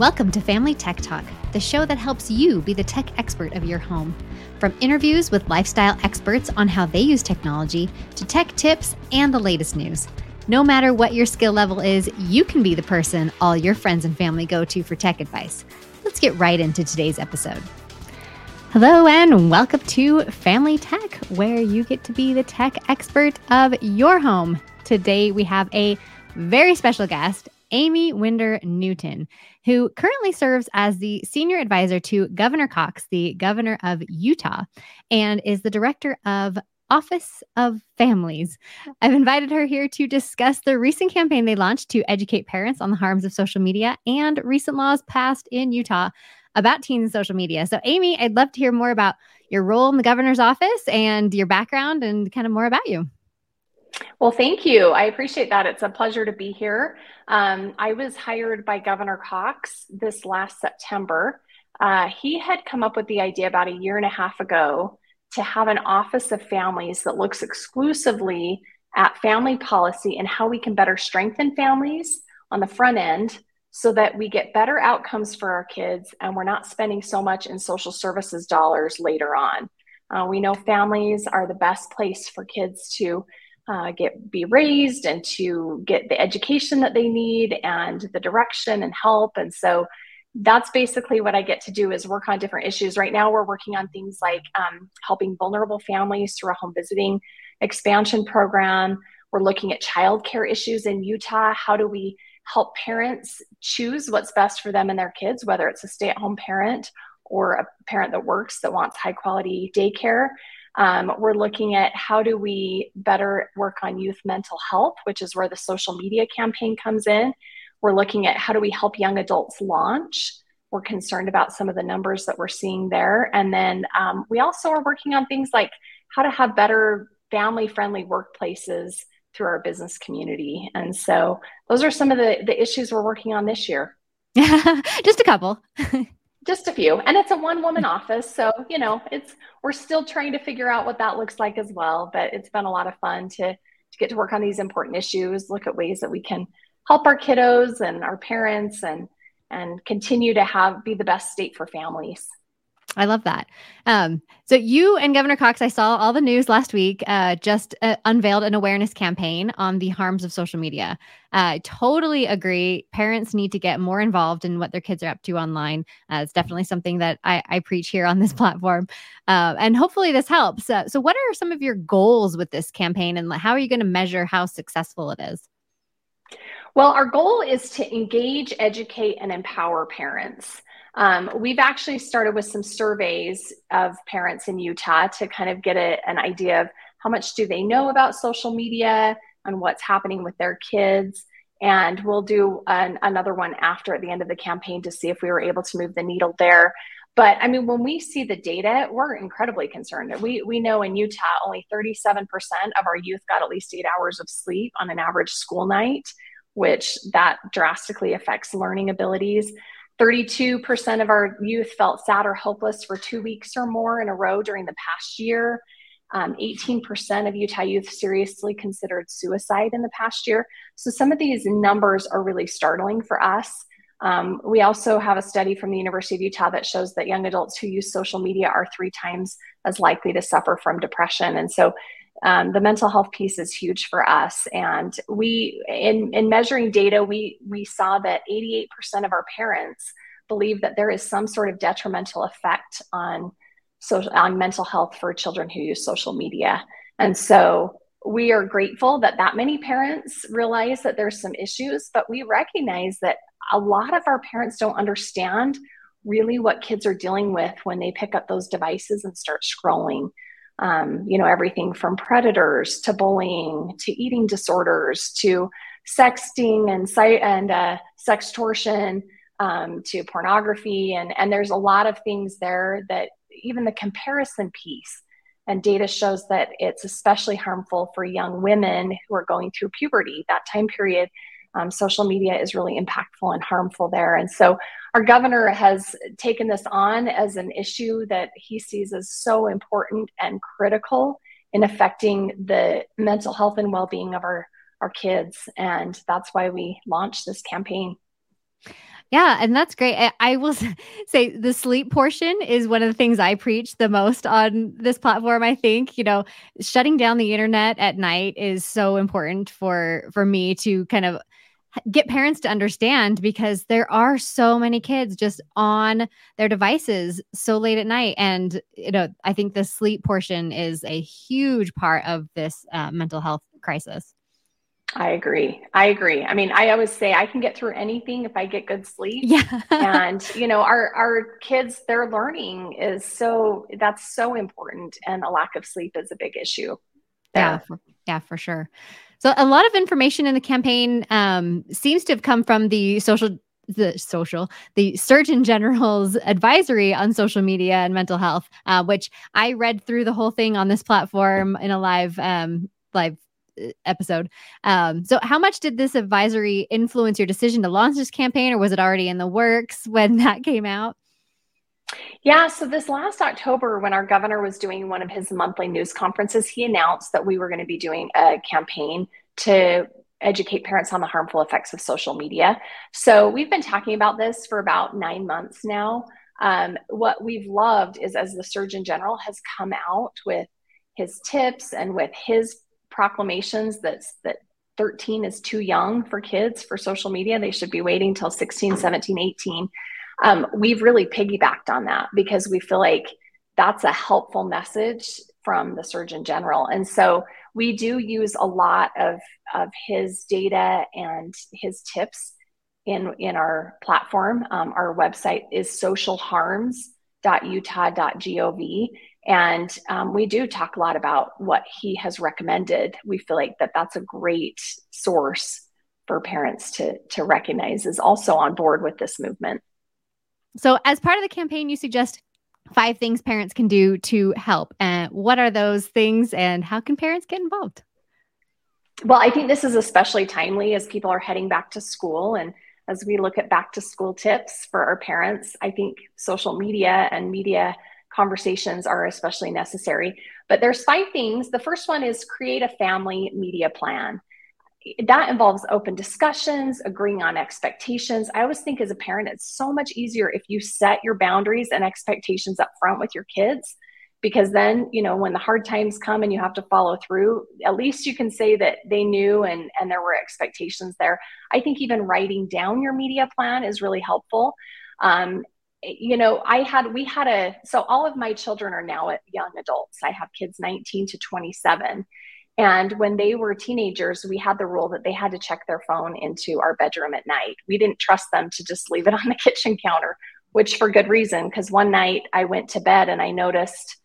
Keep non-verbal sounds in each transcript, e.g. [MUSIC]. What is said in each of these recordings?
Welcome to Family Tech Talk, the show that helps you be the tech expert of your home. From interviews with lifestyle experts on how they use technology to tech tips and the latest news. No matter what your skill level is, you can be the person all your friends and family go to for tech advice. Let's get right into today's episode. Hello, and welcome to Family Tech, where you get to be the tech expert of your home. Today, we have a very special guest, Aimee Winder Newton, who currently serves as the senior advisor to Governor Cox, the governor of Utah, and is the director of Office of Families. I've invited her here to discuss the recent campaign they launched to educate parents on the harms of social media and recent laws passed in Utah about teens and social media. So, Aimee, I'd love to hear more about your role in the governor's office and your background and kind of more about you. Well, thank you. I appreciate that. It's a pleasure to be here. Um, I was hired by Governor Cox this last September. Uh, he had come up with the idea about a year and a half ago to have an Office of Families that looks exclusively at family policy and how we can better strengthen families on the front end so that we get better outcomes for our kids and we're not spending so much in social services dollars later on. Uh, we know families are the best place for kids to uh, get be raised and to get the education that they need and the direction and help. And so that's basically what i get to do is work on different issues. Right now we're working on things like um, helping vulnerable families through a home visiting expansion program. We're looking at childcare issues in utah. How do we help parents choose what's best for them and their kids whether it's a stay-at-home parent or a parent that works that wants high quality daycare um, we're looking at how do we better work on youth mental health, which is where the social media campaign comes in. We're looking at how do we help young adults launch. We're concerned about some of the numbers that we're seeing there. And then um, we also are working on things like how to have better family friendly workplaces through our business community. And so those are some of the, the issues we're working on this year. [LAUGHS] Just a couple. [LAUGHS] just a few and it's a one woman [LAUGHS] office so you know it's we're still trying to figure out what that looks like as well but it's been a lot of fun to to get to work on these important issues look at ways that we can help our kiddos and our parents and and continue to have be the best state for families I love that. Um, so you and Governor Cox, I saw all the news last week, uh, just uh, unveiled an awareness campaign on the harms of social media. I uh, totally agree. Parents need to get more involved in what their kids are up to online. Uh, it's definitely something that I, I, preach here on this [LAUGHS] platform, uh, and hopefully this helps. Uh, so, what are some of your goals with this campaign, and how are you going to measure how successful it is? Well, our goal is to engage, educate, and empower parents. Um, we've actually started with some surveys of parents in Utah to kind of get a, an idea of how much do they know about social media and what's happening with their kids. And we'll do an, another one after at the end of the campaign to see if we were able to move the needle there. But I mean, when we see the data, we're incredibly concerned. We, we know in Utah, only 37% of our youth got at least eight hours of sleep on an average school night, which that drastically affects learning abilities. 32% of our youth felt sad or hopeless for two weeks or more in a row during the past year. Um, 18% of Utah youth seriously considered suicide in the past year. So some of these numbers are really startling for us. Um, we also have a study from the University of Utah that shows that young adults who use social media are three times as likely to suffer from depression. And so um, the mental health piece is huge for us. And we, in, in measuring data, we, we saw that 88% of our parents believe that there is some sort of detrimental effect on social, on mental health for children who use social media. And so we are grateful that that many parents realize that there's some issues, but we recognize that a lot of our parents don't understand really what kids are dealing with when they pick up those devices and start scrolling um, you know, everything from predators to bullying to eating disorders to sexting and site and uh, sextortion um, to pornography, and and there's a lot of things there that even the comparison piece and data shows that it's especially harmful for young women who are going through puberty that time period. Um, social media is really impactful and harmful there. And so our governor has taken this on as an issue that he sees as so important and critical in affecting the mental health and well-being of our our kids and that's why we launched this campaign Yeah, and that's great. I will [LAUGHS] say the sleep portion is one of the things I preach the most on this platform. I think, you know, shutting down the internet at night is so important for for me to kind of get parents to understand because there are so many kids just on their devices so late at night and you know i think the sleep portion is a huge part of this uh, mental health crisis I agree. I agree. I mean, I always say I can get through anything if I get good sleep. Yeah. and [LAUGHS] you know, our our kids, their learning is so that's so important, and a lack of sleep is a big issue. There. Yeah, for, yeah, for sure. So a lot of information in the campaign um, seems to have come from the social the social the surgeon general's [LAUGHS] advisory on social media and mental health uh, which i read through the whole thing on this platform in a live um, live uh, episode. Um, so how much did this advisory influence your decision to launch this campaign or was it already in the works when [LAUGHS] that came out yeah, so this last October, when our governor was doing one of his monthly news conferences, he announced that we were going to be doing a campaign to educate parents on the harmful effects of social media. So we've been talking about this for about nine months now. Um, what we've loved is as the Surgeon General has come out with his tips and with his proclamations that that 13 is too young for kids for social media. They should be waiting till 16, 17, 18 um, we've really piggybacked on that because we feel like that's a helpful message from the Surgeon General. And so we do use a lot of, of his data and his tips in, in our platform. Um, our website is socialharms.utah.gov. And um, we do talk a lot about what he has recommended. We feel like that that's a great source for parents to, to recognize is also on board with this movement. So, as part of the campaign, you suggest five things parents can do to help. And what are those things, and how can parents get involved? Well, I think this is especially timely as people are heading back to school. And as we look at back to school tips for our parents, I think social media and media conversations are especially necessary. But there's five things. The first one is create a family media plan that involves open discussions, agreeing on expectations. I always think as a parent, it's so much easier if you set your boundaries and expectations up front with your kids. Because then, you know, when the hard times come and you have to follow through, at least you can say that they knew and, and there were expectations there. I think even writing down your media plan is really helpful. Um, you know, I had, we had a, so all of my children are now young adults. I have kids 19 to 27. And when they were teenagers, we had the rule that they had to check their phone into our bedroom at night. We didn't trust them to just leave it [LAUGHS] on the kitchen counter, which for good reason, because one night I went to bed and I noticed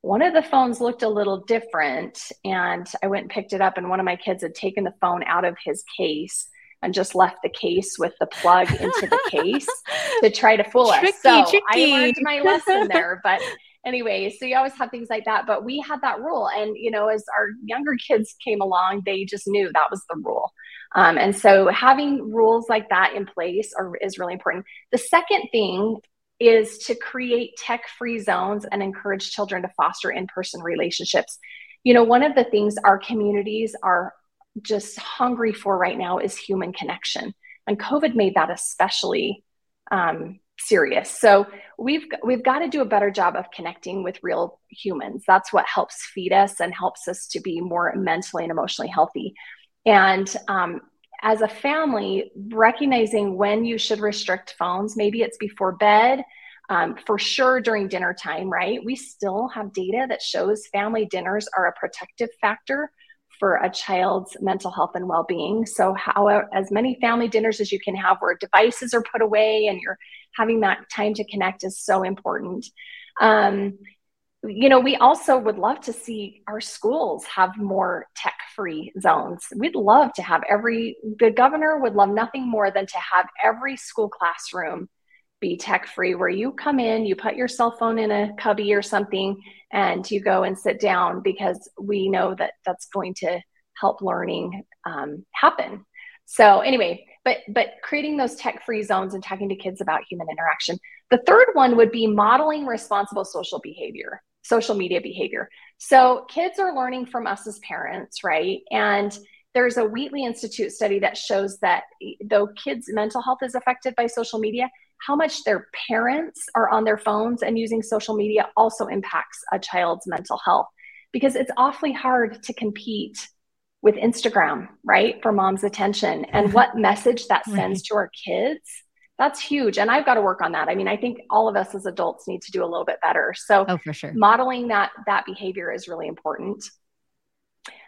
one of the phones looked a little different. And I went and picked it up, and one of my kids had taken the phone out of his case and just left the case with the plug into the case [LAUGHS] to try to fool tricky, us. So tricky. I learned my lesson there. But [LAUGHS] anyway, so you always have things like that. But we had that rule. And, you know, as our younger [LAUGHS] kids came along, they just knew that was the rule. Um, and so having rules like that in place are, is really important. The second thing is to create tech free zones and encourage children to foster in person relationships. You know, one of the things our communities are just hungry for right now is human connection. And COVID made that especially um, serious. So we've we've got to do a better job of connecting with real humans. That's what helps feed us and helps us to be more mentally and emotionally healthy. And um, as a family, recognizing when you should restrict phones. Maybe it's before bed. Um, for sure during dinner time, right? We still have data that shows family dinners are a protective factor for a child's mental health and well-being. So, how as many family dinners as you can have where devices are put away and you're having that time to connect is so important. Um, you know, we also would love to see our schools have more tech free zones. We'd love to have every, the governor would love nothing more than to have every school classroom be tech free, where you come in, you put your cell phone in a cubby or something, and you go and sit down because we know that that's going to help learning um, happen. So, anyway, but but creating those tech free zones and talking to kids about human interaction. The third one would be modeling responsible social behavior social media behavior. So kids are learning from us as parents right? And there's a Wheatley Institute study that shows that though kids' mental health is affected by social media, how much their parents are on their phones and using social media also impacts a child's mental health because it's awfully hard to compete with Instagram, right? For mom's attention and mm-hmm. what message that sends to our kids. That's huge. And I've got to work on that. I mean, I think all of us as adults need to do a little bit better. So oh, for sure. modeling that that behavior is really important.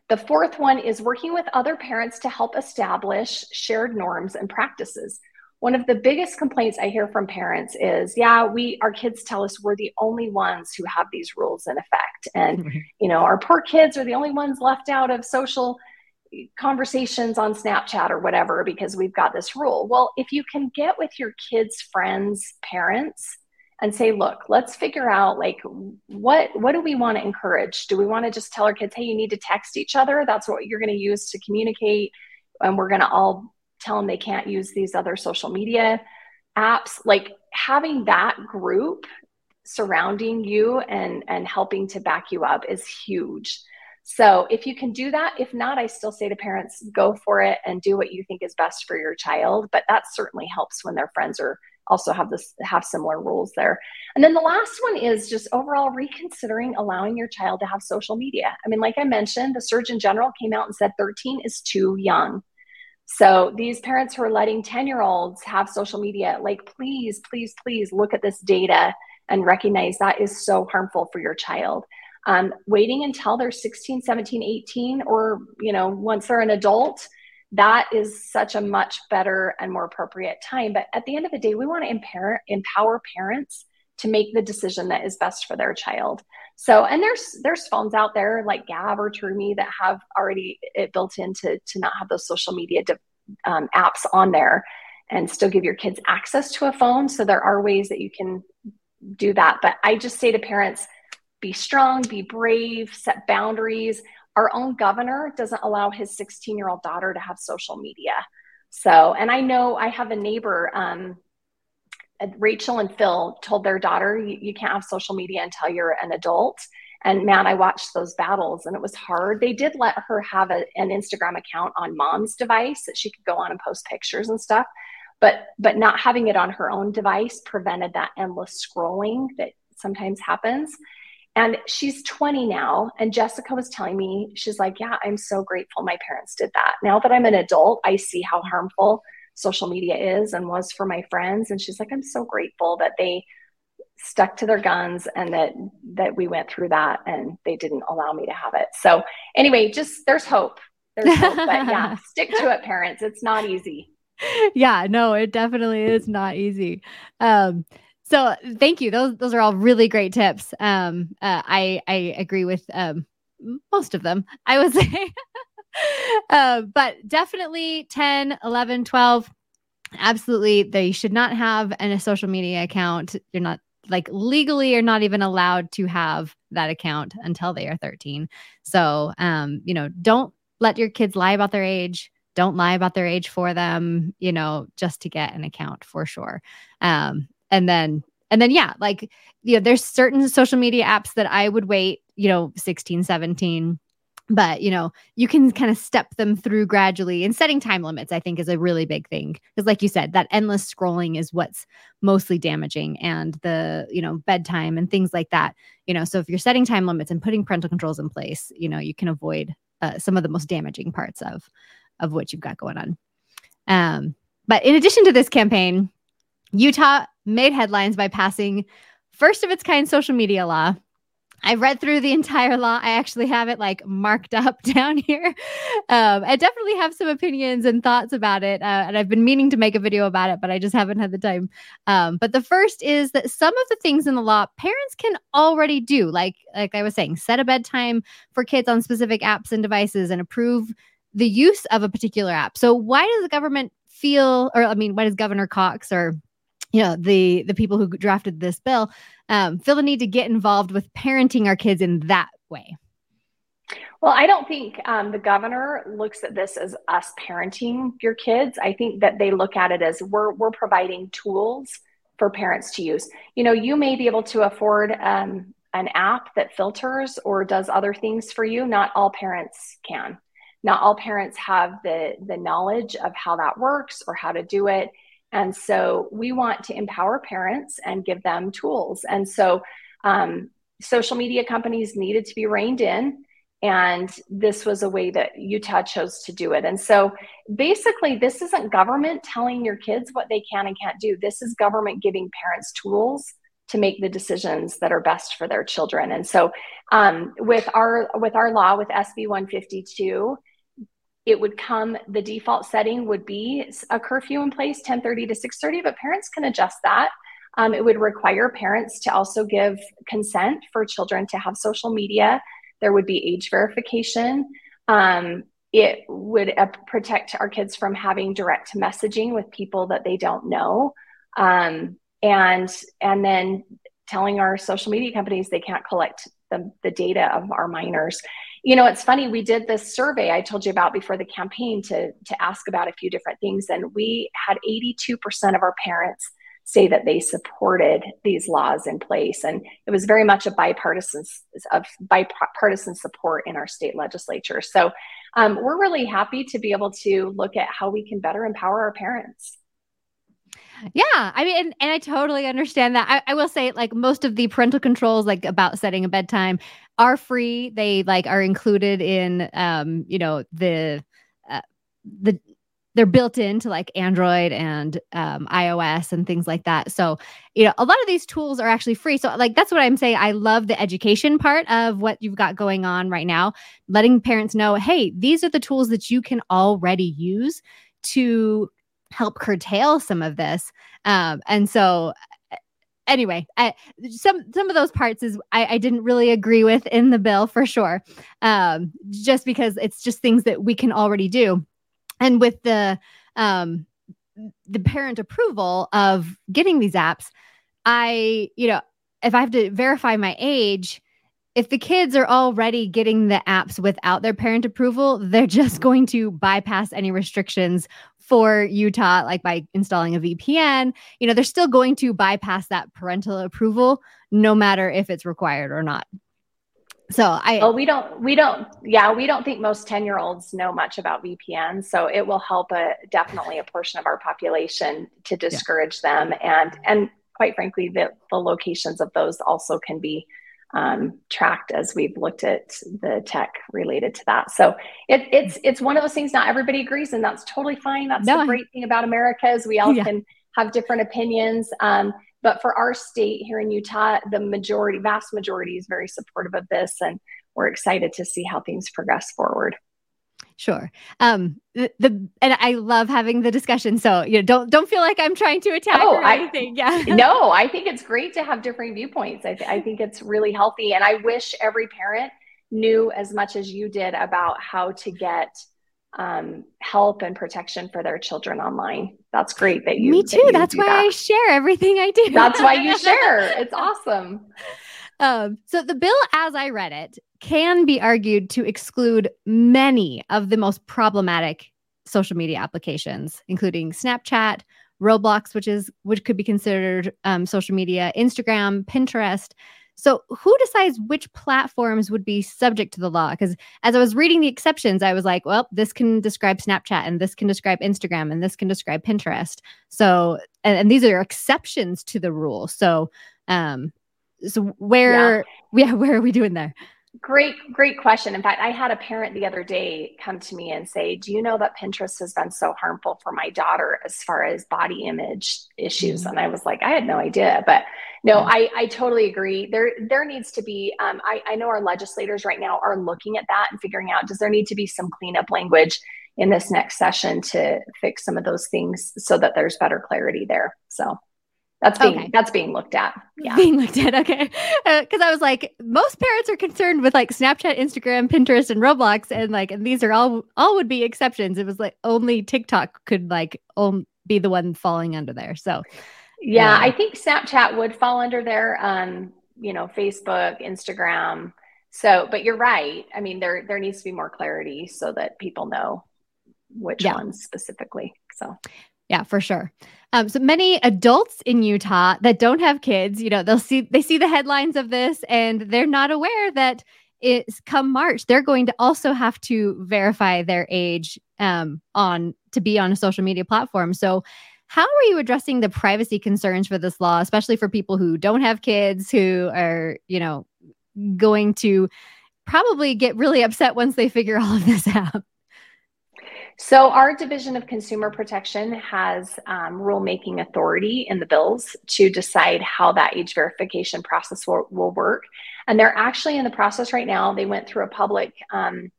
The fourth one is working with other parents to help establish shared norms and practices. One of the biggest complaints I hear from parents is, yeah, we our kids tell us we're the only ones who have these rules in effect. And you know, our poor kids are the only ones left out of social conversations on Snapchat or whatever because we've got this rule. Well, if you can get with your kids' friends' parents and say look let's figure out like what what do we want to encourage do we want to just tell our kids hey you need to text each other that's what you're going to use to communicate and we're going to all tell them they can't use these other social media apps like having that group surrounding you and and helping to back you up is huge so if you can do that if not i still say to parents go for it and do what you think is best for your child but that certainly helps when their friends are also have this have similar rules there. And then the last one is just overall reconsidering allowing your child to have social media. I mean, like I mentioned, the Surgeon General came out and said 13 is too young. So these parents who are letting 10 year olds have social media, like please, please, please look at this data and recognize that is so harmful for your child. Um, waiting until they're 16, 17, 18, or you know, once they're an adult that is such a much better and more appropriate time. But at the end of the day, we want to empower, empower parents to make the decision that is best for their child. So, and there's there's phones out there like Gabb or Troomi that have already it built into to to not have those social media um, apps on there, and still give your kids access to a phone. So there are ways that you can do that. But I just say to parents, be strong, be brave, set boundaries our own governor doesn't allow his 16 year old daughter to have social media. So, and I know I have a neighbor, um, Rachel and Phil told their daughter, you, can't have social media until you're an adult. And man, I watched those battles and it was hard. They did let her have a, an Instagram account on mom's device that she could go on and post pictures and stuff. But but not having it on her own device prevented that endless scrolling that sometimes happens. And she's 20 now. And Jessica was telling me, she's like, Yeah, I'm so grateful my parents did that. Now that I'm an adult, I see how harmful social media is and was for my friends. And she's like, I'm so grateful that they stuck to their guns and that that we went through that and they didn't allow me to have it. So anyway, just there's hope. There's hope. but [LAUGHS] yeah, stick to it, parents. It's not easy. Yeah, no, it definitely is not easy. Um, so thank you. Those those are all really great tips. Um, uh, I I agree with um most of them. I would [LAUGHS] say. Uh, but definitely 10, 11, 12 absolutely they should not have an, a social media account. You're not like legally are not even allowed to have that account until they are 13. So, um, you know, don't let your kids lie about their age. Don't lie about their age for them, you know, just to get an account for sure. Um, and then and then yeah like you know there's certain social media apps that i would wait you know 16 17 but you know you can kind of step them through gradually and setting time limits i think is a really big thing because like you said that endless scrolling is what's mostly damaging and the you know bedtime and things like that you know so if you're setting time limits and putting parental controls in place you know you can avoid uh, some of the most damaging parts of of what you've got going on um but in addition to this campaign Utah made headlines by passing first of its kind social media law. I read through the entire law. I actually have it like marked [LAUGHS] up down here. Um, I definitely have some opinions and thoughts about it. Uh, and I've been meaning to make a video about it, but I just haven't had the time. Um, but the first is that some of the things in the law parents can already do, like like I was saying, set a bedtime for kids on specific apps and devices and approve the use of a particular app. So why does the government feel, or I mean, why does Governor Cox or you know the the people who drafted this bill um, feel the need to get involved with parenting our kids in that way. Well i don't think um, the governor looks at this as us parenting your kids. I think that they look at it as we're we're providing tools for parents to use. You know you may be able to afford um, an app that filters or does other things for you. Not all parents can. Not all parents have the the knowledge of how that works or how to do it and so we want to empower parents and give them tools. And so um, social media companies needed to be reined in and this was a way that utah chose to do it. And so basically this isn't government telling your kids what they can and can't do. This is government giving parents tools to make the decisions that are best for their children. And so um, with our with our law with sb 152 it would come the default setting would be a curfew in place 10:30 to 6:30 but parents can adjust that. Um, it would require parents to also give consent for children to have social media. There would be age verification. Um, it would uh, protect our kids from having direct messaging with people that they don't know. Um, and and then telling our social media companies they can't collect the, the data of our minors you know it's funny we did this survey i told you about before the campaign to to ask about a few different things and we had 82% of our parents say that they supported these laws in place and it was very much a bipartisan of bipartisan support in our state legislature so um, we're really happy to be able to look at how we can better empower our parents yeah, I mean, and, and I totally understand that. I, I, will say, like most of the parental controls, like about setting a bedtime, are free. They like are included in, um, you know, the uh, the they're built into like Android and um, iOS and things like that. So, you know, a lot of these tools are actually free. So, like, that's what I'm saying. I love the education part of what you've got going on right now, letting parents know, hey, these are the tools that you can already use to help curtail some of this. Um, and so anyway, I, some some of those parts is I, I, didn't really agree with in the bill for sure, um, just because it's just things that we can already do, and with the um, the parent approval of getting these apps, I you know if I have to verify my age. If the kids are already getting the apps without their parent approval, they're just going to bypass any restrictions for Utah, like by installing a VPN, you know, they're still going to bypass that parental approval no matter if it's required or not. So I Well, we don't we don't yeah, we don't think most 10-year-olds know much about VPN, so it will help a definitely a portion of our population to discourage yeah. them and and quite frankly the the locations of those also can be um, tracked as we've looked at the tech related to that. So it, it's it's one of those things not everybody agrees, and that's totally fine. That's no, the great thing about America is we all yeah. can have different opinions. Um, but for our state here in Utah, the majority, vast majority, is very supportive of this, and we're excited to see how things progress forward. Sure. Um, the, the, and I love having the discussion. So you know, don't don't feel like I'm trying to attack oh, or anything. Yeah. [LAUGHS] no, I think it's great to have differing viewpoints. I, th- I think it's really healthy, and I wish every parent knew as much as you did about how to get um, help and protection for their children online. That's great that you. Me too. That you That's why that. I share everything I do. That's why you [LAUGHS] share. It's awesome. Um, so the bill, as I read it, can be argued to exclude many of the most problematic social media applications, including Snapchat, Roblox, which is which could be considered um, social media, Instagram, Pinterest. So, who decides which platforms would be subject to the law? Because as I was reading the exceptions, I was like, well, this can describe Snapchat, and this can describe Instagram, and this can describe Pinterest. So, and, and these are exceptions to the rule. So, um, so where yeah. yeah [LAUGHS] where are we doing there great great question in fact i had a parent the other day come to me and say do you know that pinterest has been so harmful for my daughter as far as body image issues mm-hmm. and i was like i had no idea but no mm-hmm. I, I totally agree there there needs to be um, I, I know our legislators right now are looking at that and figuring out does there need to be some cleanup language in this next session to fix some of those things so that there's better clarity there so that's being okay. that's being looked at. Yeah, being looked at. Okay, because uh, I was like, most parents are concerned with like Snapchat, Instagram, Pinterest, and Roblox, and like, and these are all all would be exceptions. It was like only TikTok could like um, be the one falling under there. So, yeah, I think Snapchat would fall under there. Um, you know, Facebook, Instagram. So, but you're right. I mean, there there needs to be more clarity so that people know which yeah. ones specifically. So, yeah, for sure. Um, so many adults in Utah that don't have kids, you know, they'll see they see the headlines of this and they're not aware that it's come March, they're going to also have to verify their age um, on to be on a social media platform. So, how are you addressing the privacy concerns for this law, especially for people who don't have kids, who are, you know, going to probably get really upset once they figure all of this [LAUGHS] out? So, our Division of Consumer Protection has um, rulemaking authority in the bills to decide how that age verification process will, will, work. And they're actually in the process right now. They went through a public um,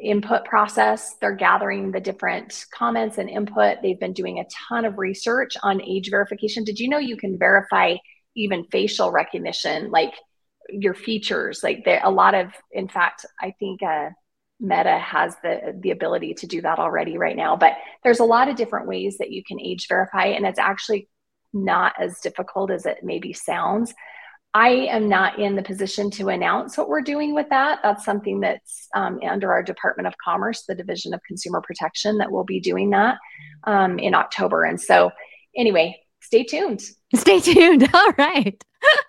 input process. They're gathering the different comments and input. They've been doing a ton of research on age verification. Did you know you can verify even facial recognition, like your features? Like a lot of, in fact, I think. Uh, Meta has the the ability to do that already right now. But there's a lot of different ways that you can age verify, and it's actually not as difficult as it maybe sounds. I am not in the position to announce what we're doing with that. That's something that's um, under our Department of Commerce, the Division of Consumer Protection, that will be doing that um, in October. And so, anyway, stay tuned. Stay tuned. [LAUGHS] All right.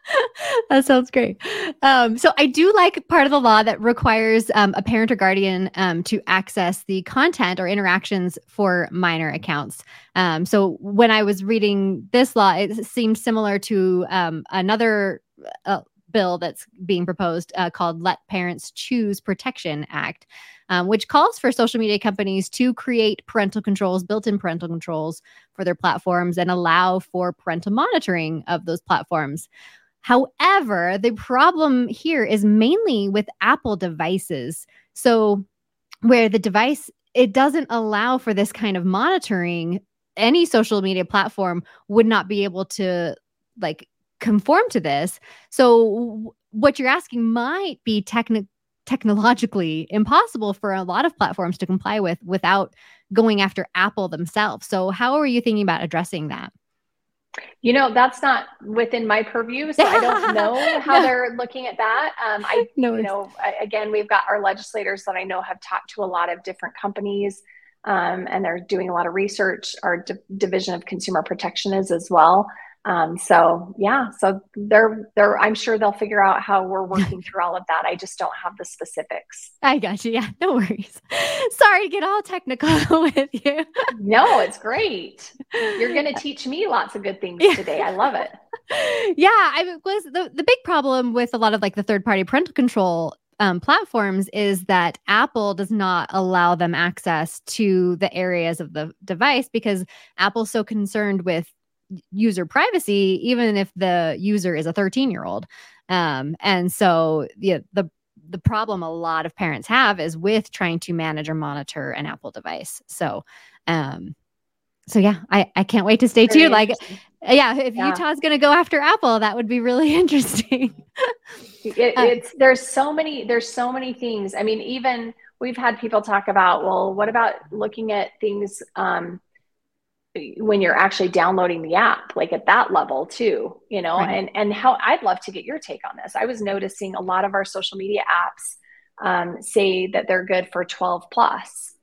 [LAUGHS] that sounds great. Um, so I do like part of the law that requires um, a parent or guardian um, to access the content or interactions for minor accounts. Um, so when I was reading this law, it seemed similar to um, another uh, bill that's being proposed uh, called Let Parents Choose Protection Act um, which calls for social media companies to create parental controls, built in parental controls for their platforms and allow for parental monitoring of those platforms. However, the problem here is mainly with Apple devices. So, where the device it doesn't allow for this kind of monitoring, any social media platform would not be able to like conform to this. So, what you're asking might be technical technologically impossible for a lot of platforms to comply with without going after Apple themselves. So, how are you thinking about addressing that? You know, that's not within my purview, so I don't [LAUGHS] know how no. they're looking at that. Um, I, [LAUGHS] no, you know, again, we've got our legislators that I know have talked to a lot of different companies, um, and they're doing a lot of research. Our D- Division of Consumer Protection is as well. Um, so yeah, so they're they're I'm sure they'll figure out how we're [LAUGHS] working through all of that. I just don't have the specifics. I got you. Yeah, no worries. [LAUGHS] Sorry to get all technical [LAUGHS] with you. no, it's great. You're going to teach me lots of good things today. I love it. Yeah, I was the the big problem with a lot of like the third party parental control um, platforms is that Apple does not allow them access to the areas of the device because Apple's so concerned with user privacy, even if the user is a 13 year old. Um, and so yeah, the the problem a lot of parents have is with trying to manage or monitor an Apple device. So, um, so yeah, I, I can't wait to stay tuned. Like, yeah, if yeah. Utah's going to go after Apple, that would be really [LAUGHS] interesting. it, uh, it's there's so many there's so many things. I mean, even we've had people talk about, well, what about looking at things um, when you're actually downloading the app like at that level too you know right. and and how i'd love to get your take on this i was noticing a lot of our social media apps um, say that they're good for 12 plus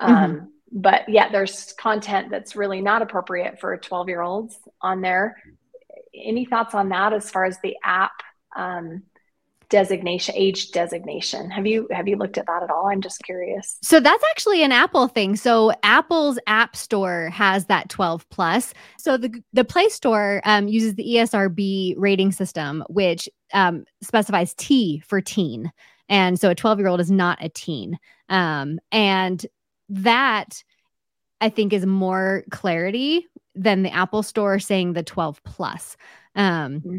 um, mm-hmm. but yeah there's content that's really not appropriate for 12 year olds on there any thoughts on that as far as the app um, designation age designation. Have you have you looked at that at all? I'm just curious. So that's actually an apple thing. So apple's app store has that 12 plus. So the the play store um, uses the esrb rating system which um, specifies t for teen. And so a 12 year old is not a teen. Um, and that i think is more clarity than the apple store saying the 12 plus. Um, mm-hmm.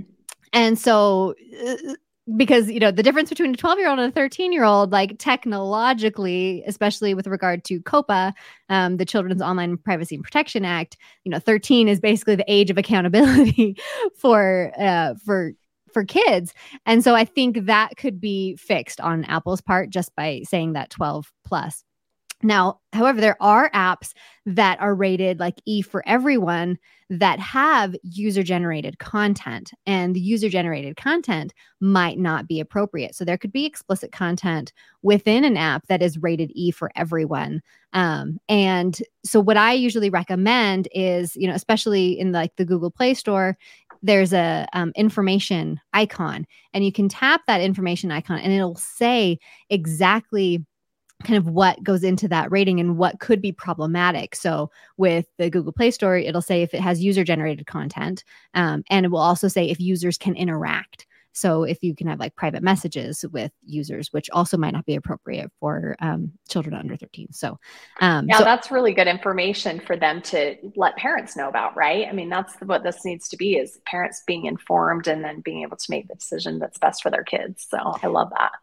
and so uh, because you know the difference between a 12 year old and a 13 year old like technologically especially with regard to COPPA um, the children's online privacy and protection act you know 13 is basically the age of accountability [LAUGHS] for uh, for for kids. And so i think that could be fixed on apple's part just by saying that 12 plus now, however, there are apps that are rated like E for everyone that have user generated content, and the user generated content might not be appropriate. So there could be explicit content within an app that is rated E for everyone. Um, and so what I usually recommend is, you know, especially in like the Google Play Store, there's a um, information icon and you can tap that information icon and it'll say exactly kind of what goes into that rating and what could be problematic. So with the Google Play Store, it'll say if it has user generated content, um, and it will also say if users can interact. So if you can have like private messages with users, which also might not be appropriate for um, children under 13. So um, yeah, so- that's really good information for them to let parents know about, right? I mean, that's what this needs to be is parents being informed and then being able to make the decision that's best for their kids. So I love that.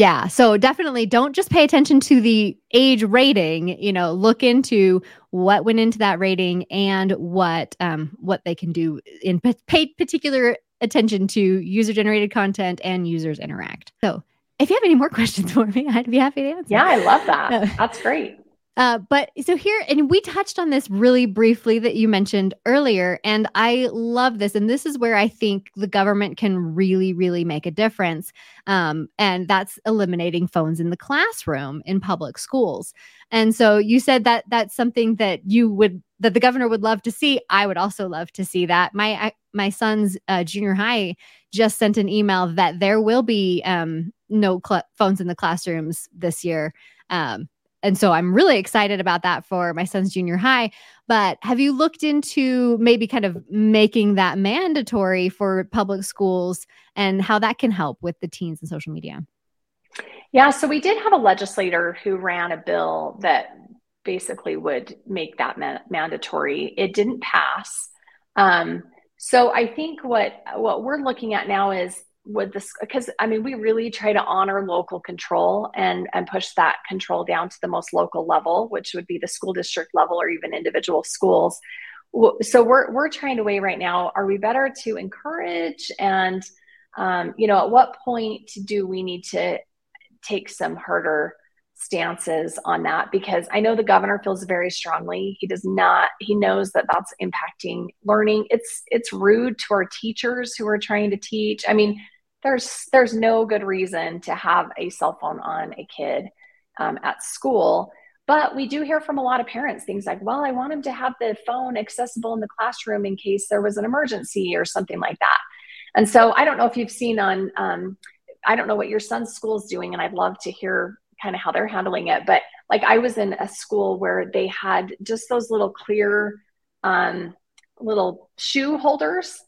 Yeah. So definitely don't just pay attention to the age rating, you know, look into what went into that rating and what um what they can do in pay particular attention to user generated content and users interact. So, if you have any more [LAUGHS] questions for me, I'd be happy to answer. Yeah, I love that. That's great. Uh, but so here, and we touched on this really briefly that you mentioned earlier, and I love this. And this is where I think the government can really, really make a difference. Um, and that's eliminating phones in the classroom in public schools. And so you said that that's something that you would that the governor would love to see. I would also love to see that. My my son's uh, junior high just sent an email that there will be um, no cl- phones in the classrooms this year. Um, and so I'm really excited about that for my son's junior high. But have you looked into maybe kind of making that mandatory for public schools and how that can help with the teens and social media? Yeah, so we did have a legislator who ran a bill that basically would make that ma- mandatory. It didn't pass. Um, so I think what what we're looking at now is with this because i mean we really try to honor local control and and push that control down to the most local level which would be the school district level or even individual schools. So we're we're trying to weigh right now are we better to encourage and um, you know at what point do we need to take some harder stances on that because I know the governor feels very strongly. He does not he knows that that's impacting learning. It's it's rude to our teachers who are trying to teach. I mean, there's there's no good reason to have a cell phone on a kid um, at school. But we do hear from a lot of parents things like, well, I want him to have the phone accessible in the classroom in case there was an emergency or something like that. And so I don't know if you've seen on, um, I don't know what your son's school is doing, and I'd love to hear kind of how they're handling it. But like I was in a school where they had just those little clear um, little shoe holders,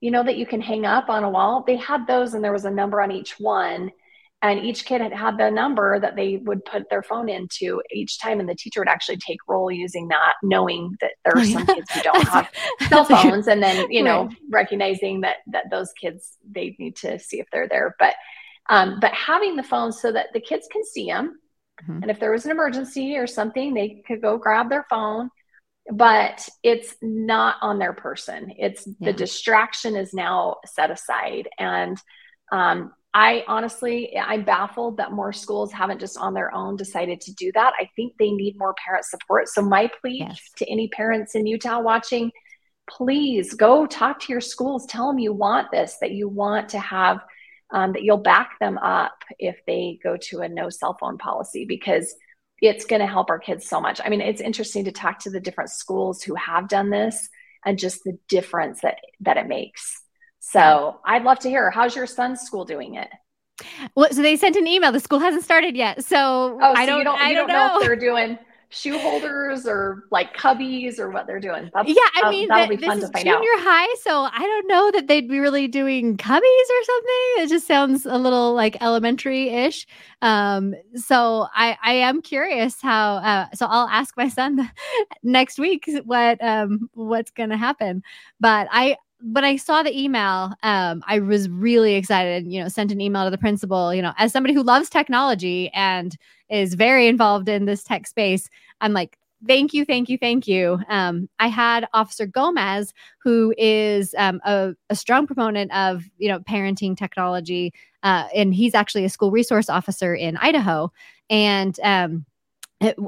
you know, that you can hang up on a wall. They had those and there was a number on each one. And each kid had had the number that they would put their phone into each time. And the teacher would actually take roll using that, knowing that there are some kids who don't [LAUGHS] have cell [LAUGHS] phones. And then, you know, right. recognizing that, that those kids, they need to see if they're there. But um, but having the phone so that the kids can see them. Mm-hmm. And if there was an emergency or something, they could go grab their phone. But it's not on their person. It's yeah. the distraction is now set aside. And um, I honestly, I'm baffled that more schools haven't just on their own decided to do that. I think they need more parent support. So, my plea yes. to any parents in Utah watching, please go talk to your schools. Tell them you want this, that you want to have um, that you'll back them up if they go to a no cell phone policy because it's going to help our kids so much. I mean, it's interesting to talk to the different schools who have done this and just the difference that that it makes. So I'd love to hear how's your son's school doing it. Well, so they sent an email. The school hasn't started yet, so, oh, so I don't. don't I don't, don't know. know if they're doing shoe holders or like cubbies or what they're doing. That's, yeah, I mean, that'll be fun to find junior out. high, so I don't know that they'd be really doing cubbies or something. It just sounds a little like elementary ish. Um, so I I am curious how. Uh, so I'll ask my son [LAUGHS] next week what um what's gonna happen. But I when I saw the email, um, I was really excited. You know, sent an email to the principal. You know, as somebody who loves technology and is very involved in this tech space, I'm like, thank you, thank you, thank you. Um, I had Officer Gomez, who is um, a, a, strong proponent of you know parenting technology, uh, and he's actually a school resource officer in Idaho, and um,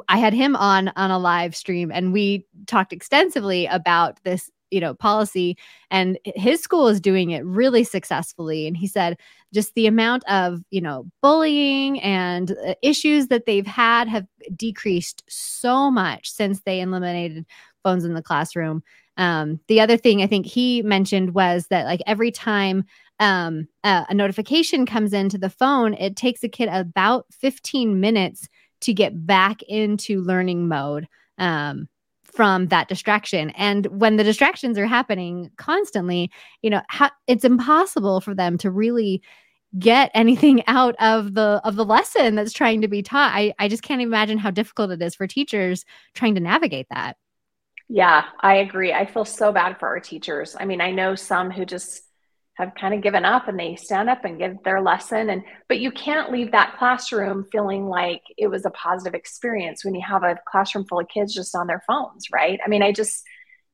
I had him on on a live stream, and we talked extensively about this you know policy and his school is doing it really successfully and he said just the amount of you know bullying and uh, issues that they've had have decreased so much since they eliminated phones in the classroom Um, the other thing I think he mentioned was that like every time um, a, a notification comes into the phone, it takes a kid about 15 minutes to get back into learning mode. Um, from that distraction. And when the distractions are happening constantly, you know, ha- it's impossible for them to really get anything [LAUGHS] out of the of the lesson that's trying to be taught. I I just can't imagine how difficult it is for teachers trying to navigate that. Yeah, I agree. I feel so bad for our teachers. I mean, I know some who just have kind of given up and they stand up and give their lesson and but you can't leave that classroom feeling like it was a positive experience when you have a classroom full of kids just on their phones, right? I mean, I just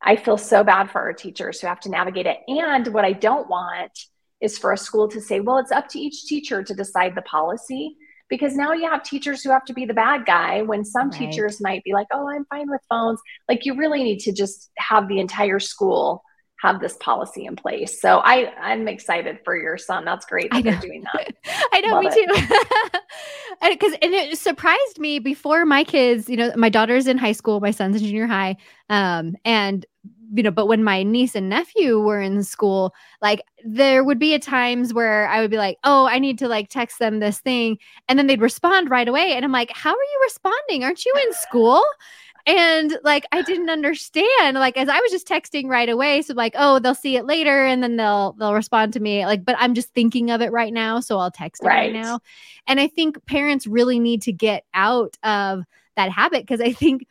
I feel so bad for our teachers who have to navigate it. And what I don't want is for a school to say, well, it's up to each teacher to decide the policy because now you have teachers who have to be the bad guy when some right. teachers might be like, oh, I'm fine with phones. Like you really need to just have the entire school have this policy in place. So I I'm excited for your son. That's great that they're doing that. [LAUGHS] I know, Love me too. Because [LAUGHS] and, and it surprised me before my kids. You know, my daughter's in high school, my son's in junior high, um, and you know, but when my niece and nephew were in school, like there would be at times where I would be like, oh, I need to like text them this thing. And then they'd respond right away. And I'm like, how are you responding? Aren't you in school? And like I didn't understand. Like as I was just texting right away. So like, oh, they'll see it later and then they'll they'll respond to me. Like, but I'm just thinking of it right now. So I'll text it right, right now. And I think parents really need to get out of that habit because I think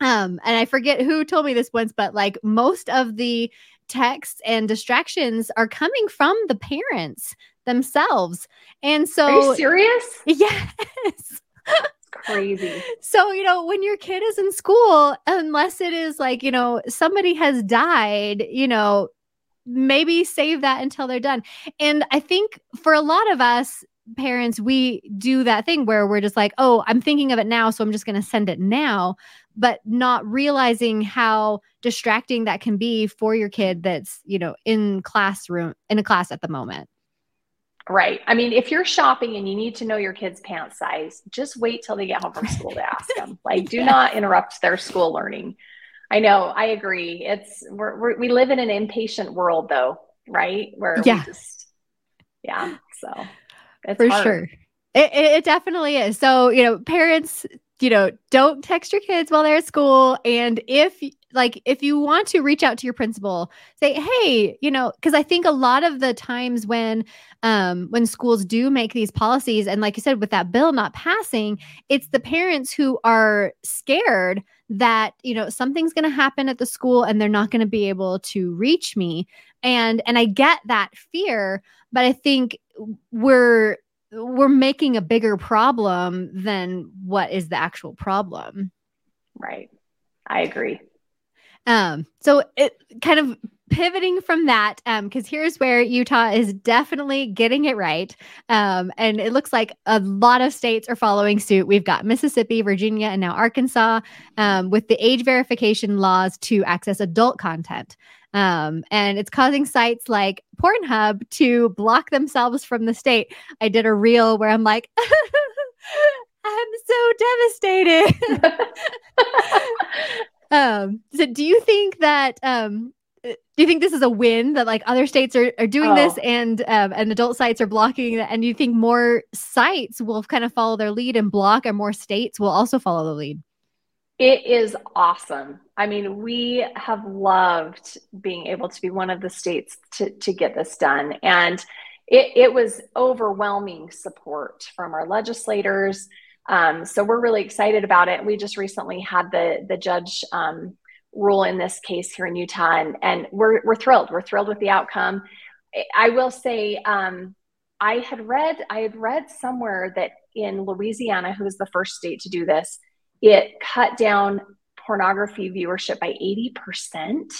um, and I forget who told me this once, but like most of the texts and distractions are coming from the parents themselves. And so, are you serious? [LAUGHS] Yes. [LAUGHS] crazy. So, you know, when your kid is in school, unless it is like, you know, somebody has died, you know, maybe save that until they're done. And I think for a lot of us, parents, we do that thing where we're just like, oh, I'm thinking of it now, so I'm just going to send it now but not realizing how distracting that can be for your kid that's, you know, in classroom in a class at the moment. Right. I mean, if you're shopping and you need to know your kid's pant size, just wait till they get home from school to ask them. [LAUGHS] Like, do not interrupt their school learning. I know. I agree. It's we're, we're, we live in an impatient world, though, right? Where yeah, just, yeah. So it's for hard. sure. It, it definitely is. So you know, parents you know, don't text your kids while they're at school. And if like if you want to reach out to your principal, say, hey, you know, because I think a lot of the times when um when schools do make these policies, and like you said, with that bill not passing, it's the parents who are scared that you know something's going to happen at the school and they're not going to be able to reach me and and i get that fear but i think we're we're making a bigger problem than what is the actual problem. Right. I agree. Um, so it kind of pivoting from that, um, because here's where Utah is definitely getting it right. Um, and it looks like a lot of states are following suit. We've got Mississippi, Virginia, and now Arkansas um, with the age verification laws to access adult content. Um, and it's causing sites like Pornhub to block themselves from the state. I did a reel where I'm like, [LAUGHS] I'm so devastated. [LAUGHS] um, so do you think that um, do you think this is a win that like other states are, are doing oh. this and um, and adult sites are blocking that and do you think more sites will kind of follow their lead and block and more states will also follow the lead it is awesome. I mean, we have loved being able to be one of the states to, to get this done. And it, it was overwhelming support from our legislators. Um, so we're really excited about it. We just recently had the, the judge um, rule in this case here in Utah, and, and we're, we're thrilled. We're thrilled with the outcome. I will say, um, I had read, I had read somewhere that in Louisiana, who was the first state to do this, it cut down pornography viewership by 80%.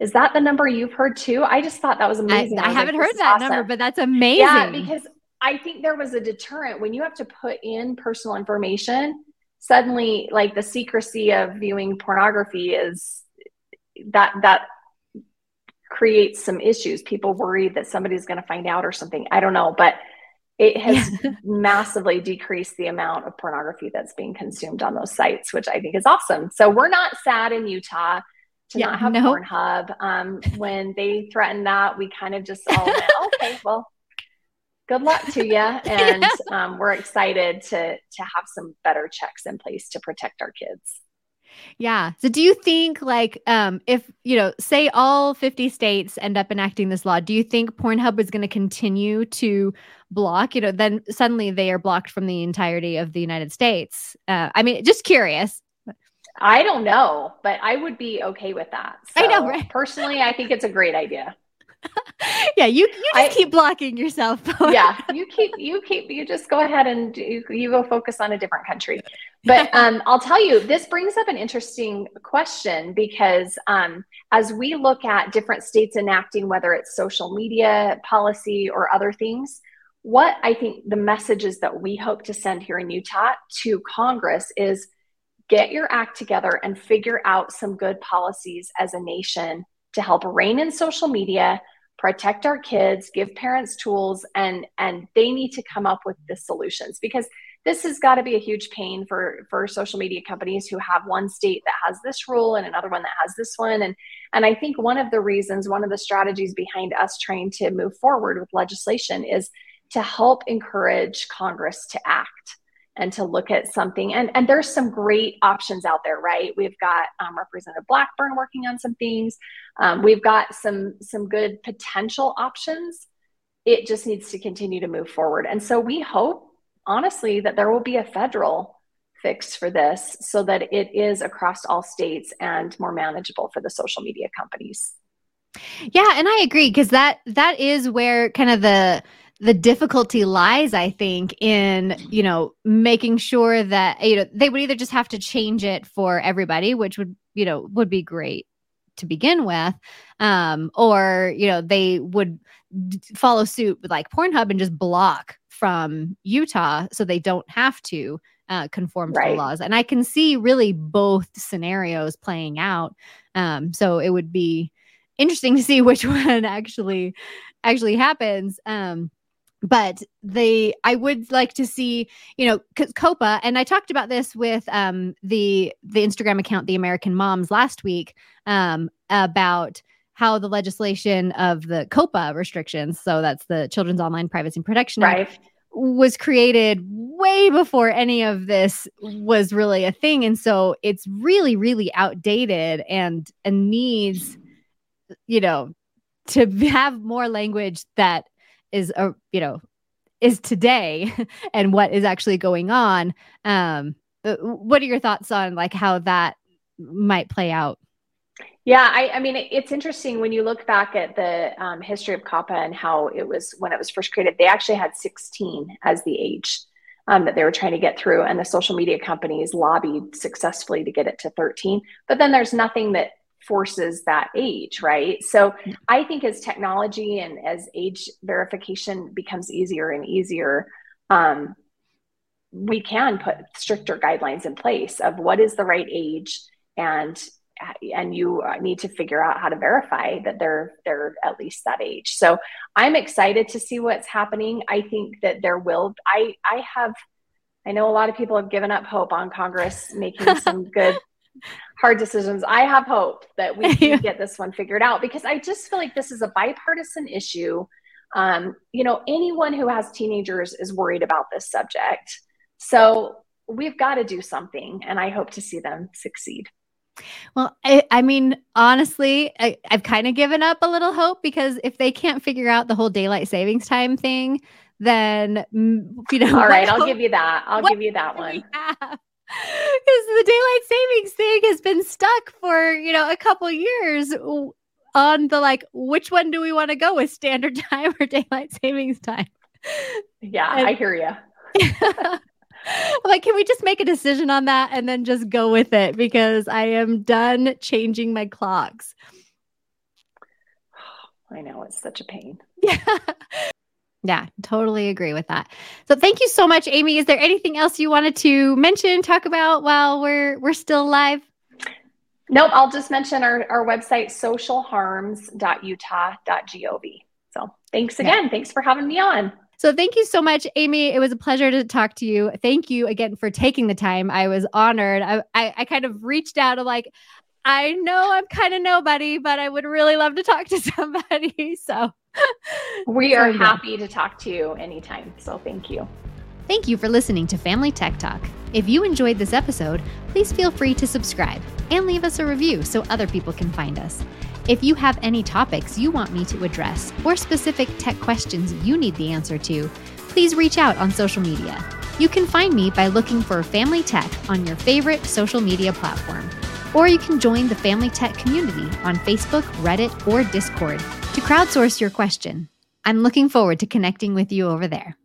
Is that the number you've heard too? I just thought that was amazing. I, I, I haven't like, heard that awesome. number, but that's amazing. Yeah, because I think there was a deterrent when you have to put in personal information. Suddenly, like the secrecy of viewing pornography is that that creates some issues. People worry that somebody's going to find out or something. I don't know, but it has yeah. [LAUGHS] massively decreased the amount of pornography that's being consumed on those sites, which I think is awesome. So we're not sad in Utah to yeah, not have no. Pornhub. Um, [LAUGHS] when they threatened that, we kind of just all went, [LAUGHS] okay, well, good luck to you. And um, we're excited to to have some better checks in place to protect our kids. Yeah. So do you think like um if you know say all 50 states end up enacting this law, do you think Pornhub is going to continue to block, you know, then suddenly they are blocked from the entirety of the United States? Uh, I mean, just curious. I don't know, but I would be okay with that. So I know, right? Personally, I think it's a great idea. [LAUGHS] yeah, you you just I, keep blocking yourself. [LAUGHS] yeah, you keep you keep you just go ahead and you, you go focus on a different country. But [LAUGHS] um, I'll tell you, this brings up an interesting question because um, as we look at different states enacting whether it's social media policy or other things, what I think the messages that we hope to send here in Utah to Congress is get your act together and figure out some good policies as a nation to help rein in social media protect our kids give parents tools and and they need to come up with the solutions. Because this has got to be a huge pain for for social media companies who have one state that has this rule and another one that has this one. And and i think one of the reasons one of the strategies behind us trying to move forward with legislation is to help encourage congress to act and to look at something. And, and there's some great options out there, right? We've got um, Representative Blackburn working on some things. Um, we've got some some good potential options. It just needs to continue to move forward. And so we hope, honestly, that there will be a federal fix for this so that it is across all states and more manageable for the social media companies. Yeah, and I agree because that that is where kind of the the difficulty lies i think in you know making sure that you know they would either just have to change it for everybody which would you know would be great to begin with um or you know they would d- follow suit with like pornhub and just block from utah so they don't have to uh, conform to right. the laws. And i can see really both scenarios playing out. Um so it would be interesting to see which [LAUGHS] one actually actually happens. Um but they i would like to see you know COPPA and i talked about this with um the the instagram account the american moms last week um about how the legislation of the COPPA restrictions so that's the children's online privacy and protection right. act was created way before any of this was really a thing and so it's really really outdated and and needs you know to have more language that is a you know is today [LAUGHS] and what is actually going on. Um uh, what are your thoughts on like how that might play out? Yeah i, I mean it's interesting when you look back at the um, history of COPPA and how it was when it was first created they actually had 16 as the age um, that they were trying to get through and the social media companies lobbied successfully to get it to 13 but then there's nothing that forces that age, right? So I think as technology and as age verification becomes easier and easier, um, we can put stricter guidelines in place of what is the right age and and you need to figure out how to verify that they're they're at least that age. So I'm excited to see what's happening. I think that there will I I have I know a lot of people have given up hope on Congress making [LAUGHS] some good hard decisions. I have hope that we [LAUGHS] can get this one figured out because I just feel like this is a bipartisan issue. Um, you know, anyone who has teenagers is worried about this subject. So we've got to do something, and I hope to see them succeed. Well, I, I mean, honestly, I, have kind of given up a little hope because if they can't figure out the whole daylight savings time thing, then you know. All right, I'll give you that. I'll give you that one because the daylight savings thing has been stuck for you know a couple years on the like which one do we want to go with standard [LAUGHS] time or daylight savings time? Yeah and, i hear you [LAUGHS] like can we just make a decision on that and then just go with it? Because i am done changing my clocks. [SIGHS] I know it's such a pain. [LAUGHS] Yeah yeah, totally agree with that. So thank you so much, Aimee. Is there anything else you wanted to mention, talk about while we're we're still live? Nope, I'll just mention our, our website, socialharms.utah.gov. So thanks again. Yeah. Thanks for having me on. So thank you so much, Aimee. It was a pleasure to talk to you. Thank you again for taking the time. I was honored. I, I, I kind of reached out of like, I know I'm kind of nobody, but I would really love to talk to [LAUGHS] somebody. So [LAUGHS] we are happy to talk to you anytime. So thank you. Thank you for listening to Family Tech Talk. If you enjoyed this episode, please feel free to subscribe and leave us a review so other people can find us. If you have any topics you want me to address or specific tech questions you need the answer to, please reach out on social media. You can find me by looking for Family Tech on your favorite social media platform. Or you can join the Family Tech community on Facebook, Reddit, or Discord to crowdsource your question. I'm looking forward to connecting with you over there.